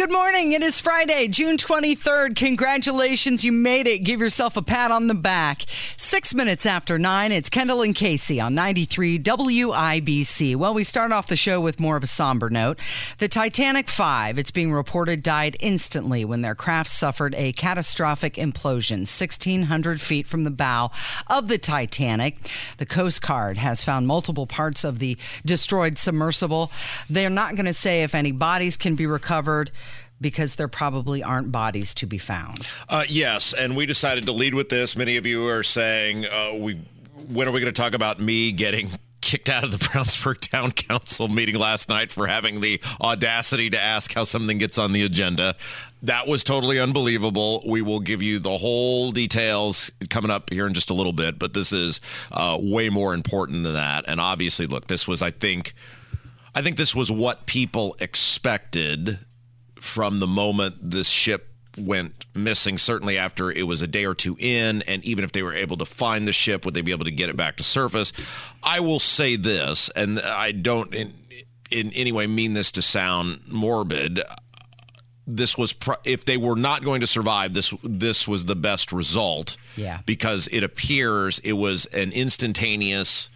Good morning. It is Friday, June 23rd. Congratulations, you made it. Give yourself a pat on the back. Six minutes after nine, it's Kendall and Casey on 93 WIBC. Well, we start off the show with more of a somber note. The Titanic 5, it's being reported, died instantly when their craft suffered a catastrophic implosion 1,600 feet from the bow of the Titanic. The Coast Guard has found multiple parts of the destroyed submersible. They're not going to say if any bodies can be recovered because there probably aren't bodies to be found. Uh, yes, and we decided to lead with this. Many of you are saying, uh, "We, when are we going to talk about me getting?" Kicked out of the Brownsburg Town Council meeting last night for having the audacity to ask how something gets on the agenda. That was totally unbelievable. We will give you the whole details coming up here in just a little bit, but this is uh, way more important than that. And obviously, look, this was, I think, I think this was what people expected from the moment this ship went missing certainly after it was a day or two in and even if they were able to find the ship would they be able to get it back to surface? I will say this and i don't in, in any way mean this to sound morbid. This was if they were not going to survive this this was the best result yeah. because it appears it was an instantaneous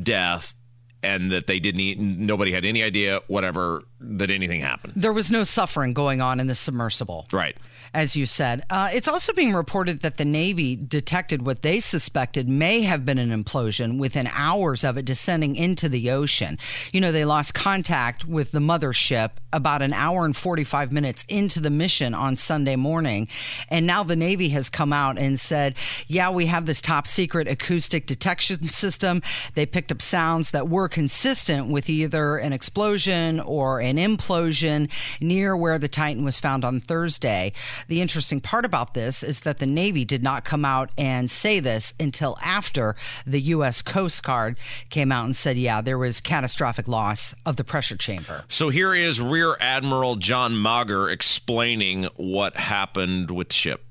death and that they didn't eat, nobody had any idea whatever that anything happened. There was no suffering going on in the submersible. Right as you said. Uh, it's also being reported that the Navy detected what they suspected may have been an implosion within hours of it descending into the ocean. You know, they lost contact with the mothership about an hour and 45 minutes into the mission on Sunday morning. And now the Navy has come out and said, yeah, we have this top secret acoustic detection system. They picked up sounds that were consistent with either an explosion or an implosion near where the Titan was found on Thursday. The interesting part about this is that the Navy did not come out and say this until after the U.S. Coast Guard came out and said, yeah, there was catastrophic loss of the pressure chamber. So here is Rear Admiral John Mauger explaining what happened with the ship.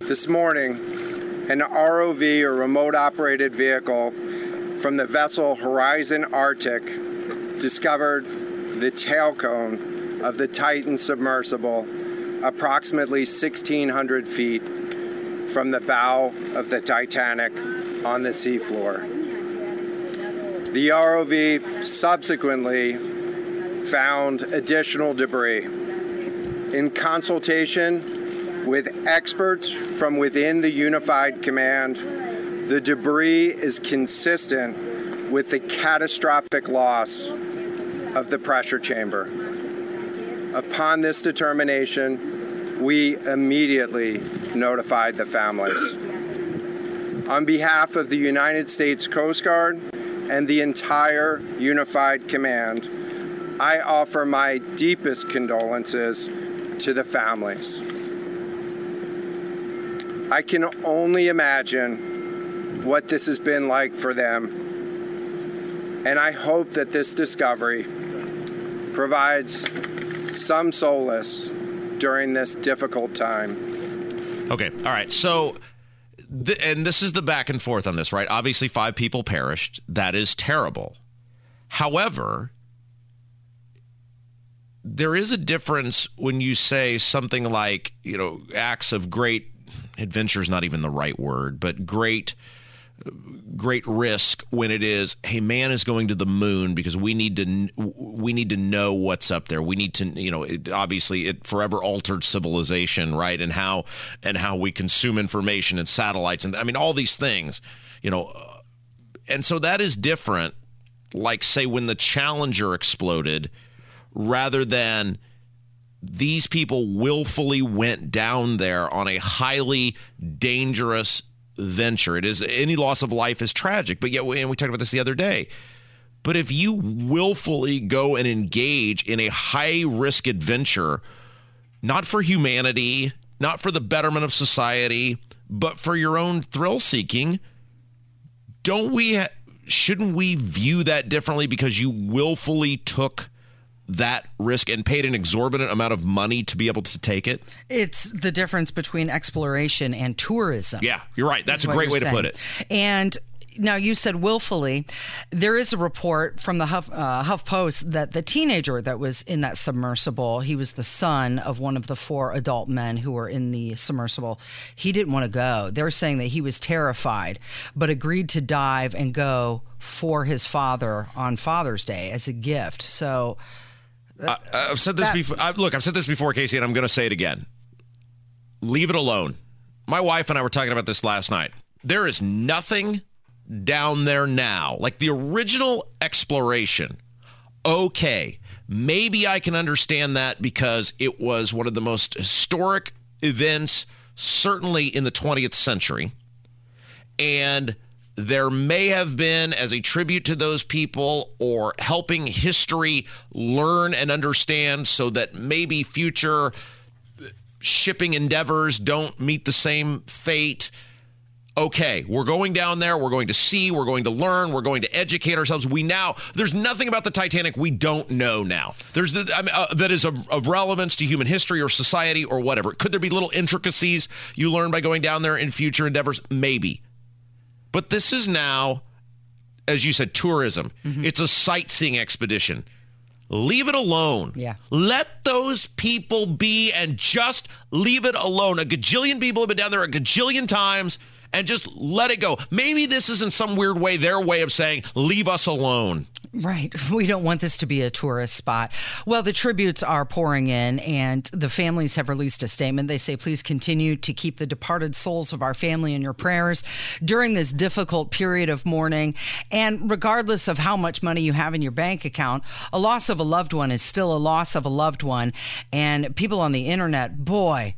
This morning, an ROV or remote operated vehicle from the vessel Horizon Arctic discovered the tail cone of the Titan submersible approximately 1,600 feet from the bow of the Titanic on the seafloor. The ROV subsequently found additional debris. In consultation with experts from within the Unified Command, the debris is consistent with the catastrophic loss of the pressure chamber. Upon this determination, we immediately notified the families. On behalf of the United States Coast Guard and the entire Unified Command, I offer my deepest condolences to the families. I can only imagine what this has been like for them, and I hope that this discovery provides some solace during this difficult time. Okay. All right. So, th- and this is the back and forth on this, right? Obviously, five people perished. That is terrible. However, there is a difference when you say something like, you know, acts of great adventure is not even the right word, but great great risk when it is hey man is going to the moon because we need to we need to know what's up there. We need to you know it, obviously it forever altered civilization right? And how and how we consume information and satellites and i mean all these things you know uh, and so that is different like say when the challenger exploded rather than these people willfully went down there on a highly dangerous venture. It is any loss of life is tragic, but yet, and we talked about this the other day. But if you willfully go and engage in a high risk adventure, not for humanity, not for the betterment of society, but for your own thrill seeking, don't we, shouldn't we view that differently because you willfully took that risk and paid an exorbitant amount of money to be able to take it? It's the difference between exploration and tourism. Yeah, you're right. That's a great way saying. to put it. And now you said willfully. There is a report from the Huff, uh, Huff Post that the teenager that was in that submersible, he was the son of one of the four adult men who were in the submersible. He didn't want to go. They're saying that he was terrified, but agreed to dive and go for his father on Father's Day as a gift. So. Uh, I've said this that, before. I, look, I've said this before, Casey, and I'm going to say it again. Leave it alone. My wife and I were talking about this last night. There is nothing down there now, like the original exploration, okay, maybe I can understand that because it was one of the most historic events, certainly in the 20th century. And there may have been, as a tribute to those people or helping history learn and understand so that maybe future shipping endeavors don't meet the same fate okay, we're going down there, we're going to see, we're going to learn, we're going to educate ourselves. We now, there's nothing about the Titanic we don't know now. There's the, I mean, uh, that is of, of, relevance to human history or society or whatever. Could there be little intricacies you learn by going down there in future endeavors? Maybe. But this is now, as you said, tourism. Mm-hmm. It's a sightseeing expedition. Leave it alone. Yeah. Let those people be and just leave it alone. A gajillion people have been down there a gajillion times and just let it go. Maybe this is in some weird way their way of saying, leave us alone. Right. We don't want this to be a tourist spot. Well, the tributes are pouring in, and the families have released a statement. They say, please continue to keep the departed souls of our family in your prayers during this difficult period of mourning. And regardless of how much money you have in your bank account, a loss of a loved one is still a loss of a loved one. And people on the internet, boy,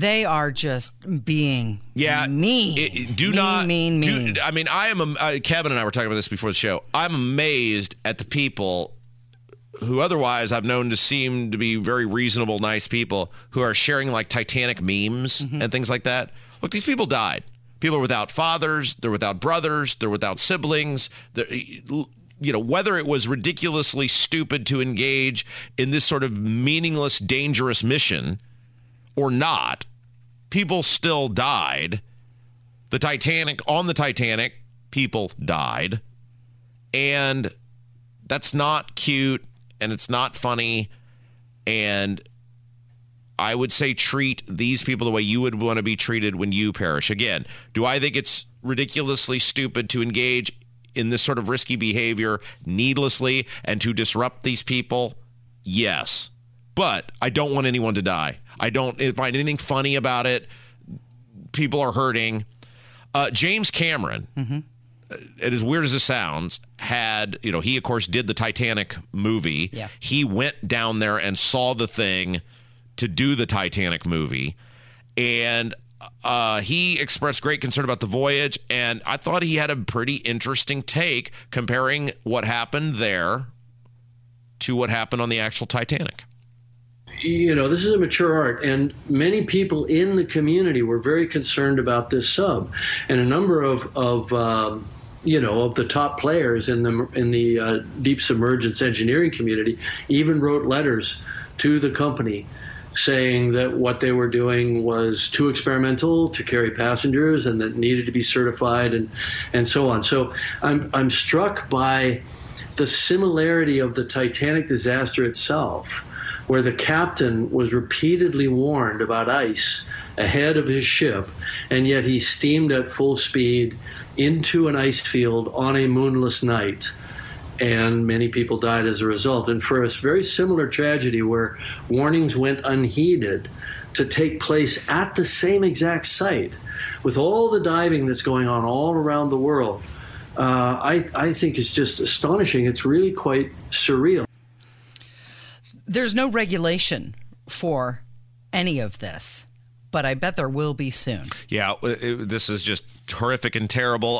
they are just being yeah mean. It, do mean, not mean mean. Do, I mean, I am. Kevin and I were talking about this before the show. I'm amazed at the people who otherwise I've known to seem to be very reasonable, nice people who are sharing like Titanic memes mm-hmm. and things like that. Look, these people died. People are without fathers. They're without brothers. They're without siblings. They're, you know, whether it was ridiculously stupid to engage in this sort of meaningless, dangerous mission or not, people still died. The Titanic, on the Titanic, people died. And that's not cute and it's not funny. And I would say treat these people the way you would want to be treated when you perish. Again, do I think it's ridiculously stupid to engage in this sort of risky behavior needlessly and to disrupt these people? Yes. But I don't want anyone to die. I don't find anything funny about it. People are hurting. Uh, James Cameron, mm-hmm. Uh, as weird as it sounds, had, you know, he of course did the Titanic movie. Yeah. He went down there and saw the thing to do the Titanic movie. And uh, he expressed great concern about the voyage, and I thought he had a pretty interesting take comparing what happened there to what happened on the actual Titanic you know, this is a mature art, and many people in the community were very concerned about this sub, and a number of of um, you know of the top players in the in the uh, deep submergence engineering community even wrote letters to the company saying that what they were doing was too experimental to carry passengers and that needed to be certified and and so on. So I'm I'm struck by the similarity of the Titanic disaster itself where the captain was repeatedly warned about ice ahead of his ship, and yet he steamed at full speed into an ice field on a moonless night. And many people died as a result. And for a very similar tragedy where warnings went unheeded to take place at the same exact site, with all the diving that's going on all around the world, uh, I, I think it's just astonishing. It's really quite surreal there's no regulation for any of this, but I bet there will be soon. Yeah, this is just horrific and terrible.